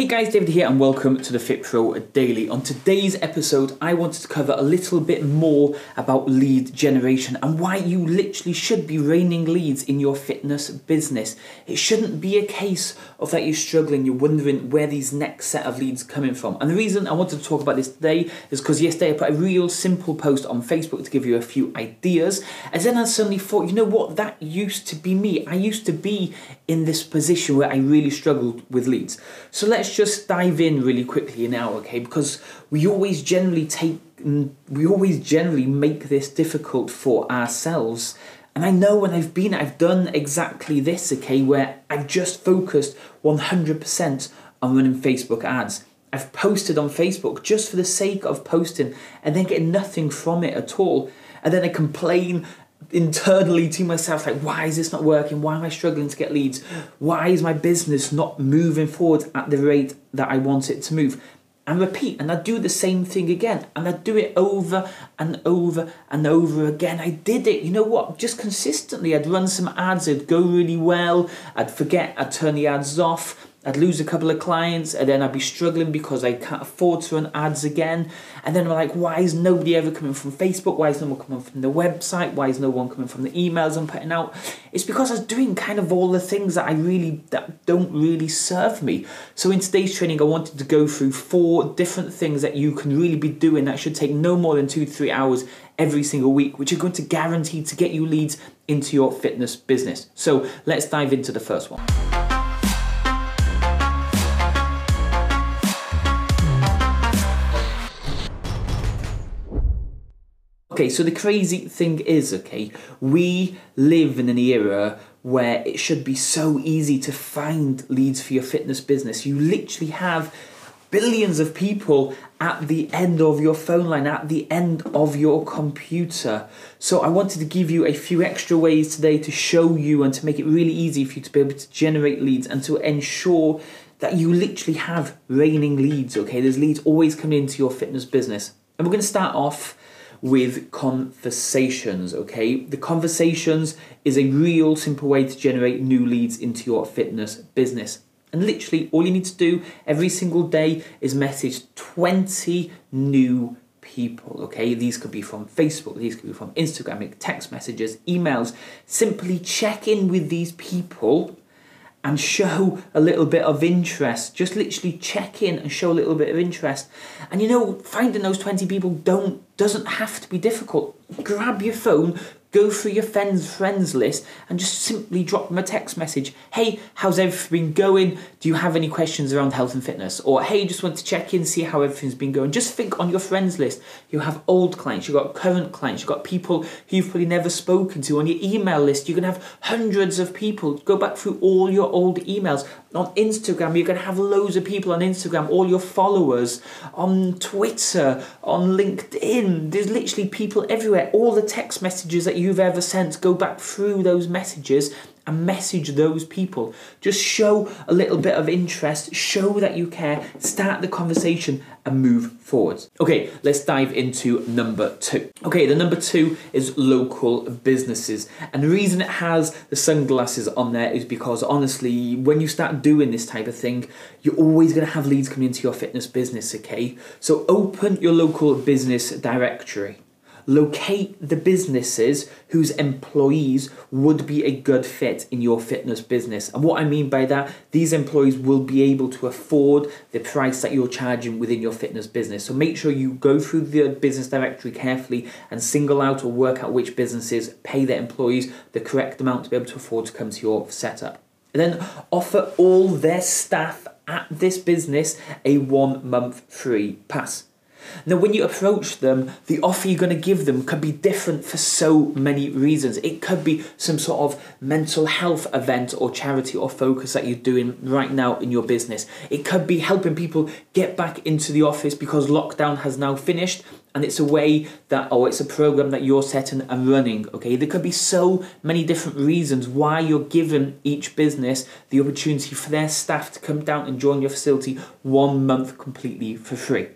Hey guys, David here, and welcome to the Fit Pro Daily. On today's episode, I wanted to cover a little bit more about lead generation and why you literally should be raining leads in your fitness business. It shouldn't be a case of that you're struggling, you're wondering where these next set of leads coming from. And the reason I wanted to talk about this today is because yesterday I put a real simple post on Facebook to give you a few ideas, and then I suddenly thought, you know what, that used to be me. I used to be in this position where I really struggled with leads. So let's let's just dive in really quickly now, okay? Because we always generally take, mm, we always generally make this difficult for ourselves. And I know when I've been, I've done exactly this, okay, where I've just focused 100% on running Facebook ads. I've posted on Facebook just for the sake of posting and then getting nothing from it at all. And then I complain internally to myself like why is this not working? Why am i struggling to get leads? Why is my business not moving forward at the rate that i want it to move? And repeat and i do the same thing again and i do it over and over and over again. I did it. You know what? Just consistently i'd run some ads it'd go really well i'd forget i'd turn the ads off I'd lose a couple of clients and then I'd be struggling because I can't afford to run ads again. And then I'm like, why is nobody ever coming from Facebook? Why is no one coming from the website? Why is no one coming from the emails I'm putting out? It's because I was doing kind of all the things that I really that don't really serve me. So in today's training, I wanted to go through four different things that you can really be doing that should take no more than two three hours every single week, which are going to guarantee to get you leads into your fitness business. So let's dive into the first one. Okay, so the crazy thing is, okay, we live in an era where it should be so easy to find leads for your fitness business. You literally have billions of people at the end of your phone line, at the end of your computer. So I wanted to give you a few extra ways today to show you and to make it really easy for you to be able to generate leads and to ensure that you literally have raining leads, okay? There's leads always coming into your fitness business. And we're going to start off with conversations, okay? The conversations is a real simple way to generate new leads into your fitness business. And literally, all you need to do every single day is message 20 new people, okay? These could be from Facebook, these could be from Instagram, text messages, emails. Simply check in with these people and show a little bit of interest. Just literally check in and show a little bit of interest. And you know, finding those 20 people don't doesn't have to be difficult. Grab your phone, go through your friends friends list and just simply drop them a text message. Hey how's everything been going? Do you have any questions around health and fitness? Or hey just want to check in see how everything's been going. Just think on your friends list. You have old clients you've got current clients you've got people who you've probably never spoken to. On your email list you can have hundreds of people. Go back through all your old emails on instagram. You're going to have loads of people on instagram. All your followers on twitter on linkedin. There's literally people everywhere. All the text messages that you've ever sent, go back through those messages and message those people. Just show a little bit of interest, show that you care, start the conversation and move forward. Okay, let's dive into number two. Okay, the number two is local businesses. And the reason it has the sunglasses on there is because honestly, when you start doing this type of thing, you're always going to have leads coming into your fitness business, okay? So open your local business directory locate the businesses whose employees would be a good fit in your fitness business. And what I mean by that, these employees will be able to afford the price that you're charging within your fitness business. So make sure you go through the business directory carefully and single out or work out which businesses pay their employees the correct amount to be able to afford to come to your setup. And then offer all their staff at this business a one month free pass. Now, when you approach them, the offer you're going to give them could be different for so many reasons. It could be some sort of mental health event or charity or focus that you're doing right now in your business. It could be helping people get back into the office because lockdown has now finished and it's a way that or it's a program that you're setting and running okay there could be so many different reasons why you're giving each business the opportunity for their staff to come down and join your facility one month completely for free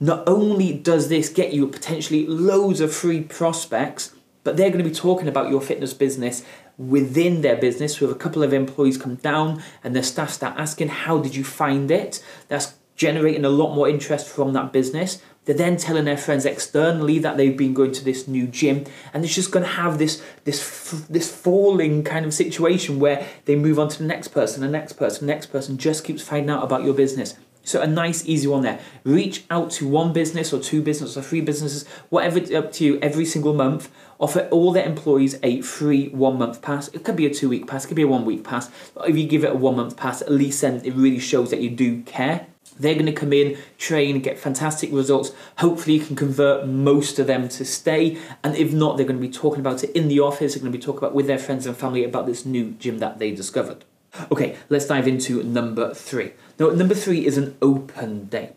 not only does this get you potentially loads of free prospects, but they're going to be talking about your fitness business within their business with a couple of employees come down and their staff start asking, How did you find it? That's generating a lot more interest from that business. They're then telling their friends externally that they've been going to this new gym, and it's just going to have this this this falling kind of situation where they move on to the next person, the next person, the next person just keeps finding out about your business. So a nice, easy one there. Reach out to one business or two businesses or three businesses, whatever it's up to you, every single month. Offer all their employees a free one month pass. It could be a two week pass, it could be a one week pass. But if you give it a one month pass, at least then it really shows that you do care. They're going to come in, train, get fantastic results. Hopefully, you can convert most of them to stay. And if not, they're going to be talking about it in the office. They're going to be talking about with their friends and family about this new gym that they discovered. Okay, let's dive into number three. Now, number three is an open day.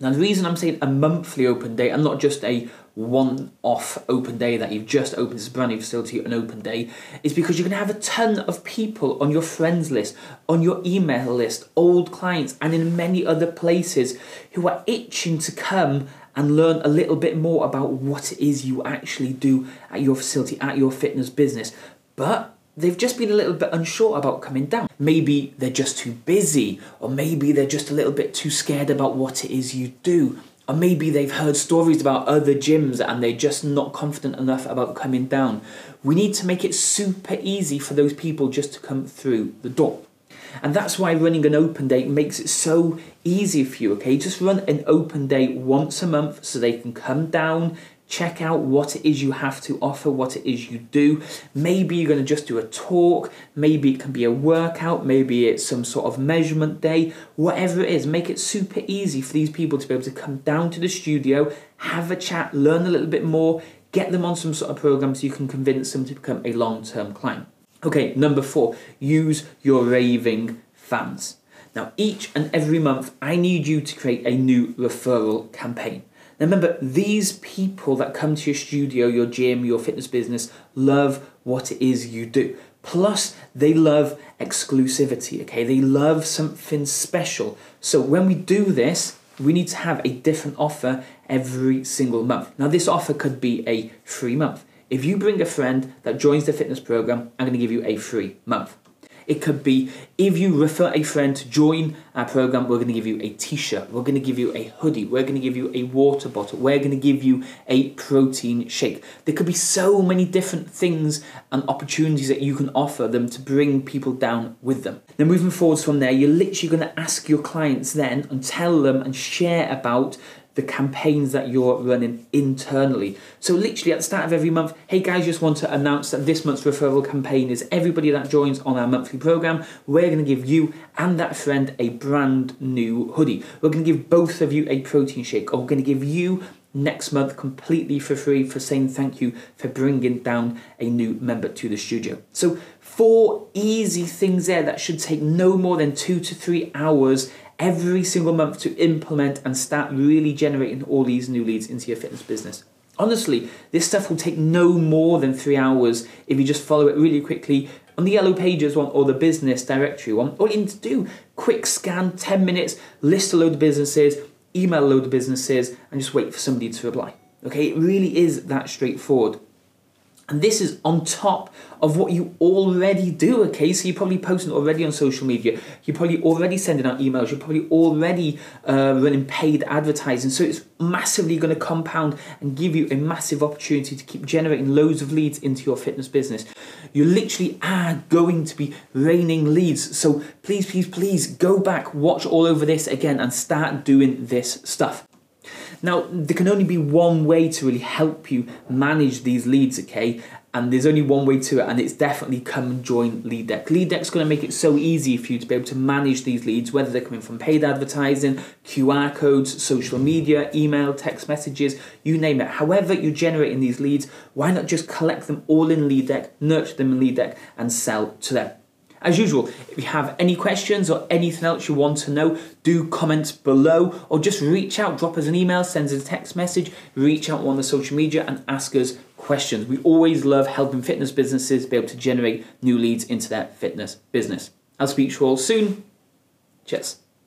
Now, the reason I'm saying a monthly open day and not just a one off open day that you've just opened this brand new facility, an open day, is because you're going to have a ton of people on your friends list, on your email list, old clients, and in many other places who are itching to come and learn a little bit more about what it is you actually do at your facility, at your fitness business. But they've just been a little bit unsure about coming down. Maybe they're just too busy, or maybe they're just a little bit too scared about what it is you do. Or maybe they've heard stories about other gyms and they're just not confident enough about coming down. We need to make it super easy for those people just to come through the door. And that's why running an open day makes it so easy for you, okay? Just run an open day once a month so they can come down, check out what it is you have to offer, what it is you do. Maybe you're going to just do a talk, maybe it can be a workout, maybe it's some sort of measurement day, whatever it is, make it super easy for these people to be able to come down to the studio, have a chat, learn a little bit more, get them on some sort of program so you can convince them to become a long term client. Okay, number four, use your raving fans. Now, each and every month, I need you to create a new referral campaign. Now remember, these people that come to your studio, your gym, your fitness business love what it is you do. Plus, they love exclusivity, okay? They love something special. So when we do this, we need to have a different offer every single month. Now, this offer could be a free month. If you bring a friend that joins the fitness program, I'm going to give you a free month. It could be if you refer a friend to join our program, we're going to give you a t shirt, we're going to give you a hoodie, we're going to give you a water bottle, we're going to give you a protein shake. There could be so many different things and opportunities that you can offer them to bring people down with them. Then, moving forwards from there, you're literally going to ask your clients then and tell them and share about the campaigns that you're running internally. So, literally at the start of every month, hey guys, just want to announce that this month's referral campaign is everybody that joins on our monthly program. We're going to give you and that friend a brand new hoodie. We're going to give both of you a protein shake, or we're going to give you next month completely for free for saying thank you for bringing down a new member to the studio. So, four easy things there that should take no more than two to three hours every single month to implement and start really generating all these new leads into your fitness business. Honestly, this stuff will take no more than three hours if you just follow it really quickly on the yellow pages one or the business directory one. All you need to do, quick scan, 10 minutes, list a load of businesses, email a load of businesses, and just wait for somebody to reply. Okay, it really is that straightforward. And this is on top of what you already do, okay? So you're probably posting already on social media. You're probably already sending out emails. You're probably already uh, running paid advertising. So it's massively going to compound and give you a massive opportunity to keep generating loads of leads into your fitness business. You literally are going to be raining leads. So please, please, please go back, watch all over this again, and start doing this stuff. Now, there can only be one way to really help you manage these leads, okay? And there's only one way to it, and it's definitely come and join LeadDeck. LeadDeck's going to make it so easy for you to be able to manage these leads, whether they're coming from paid advertising, QR codes, social media, email, text messages, you name it. However, you're generating these leads, why not just collect them all in LeadDeck, nurture them in LeadDeck, and sell to them? As usual, if you have any questions or anything else you want to know, do comment below or just reach out, drop us an email, send us a text message, reach out on the social media and ask us questions. We always love helping fitness businesses be able to generate new leads into their fitness business. I'll speak to you all soon. Cheers.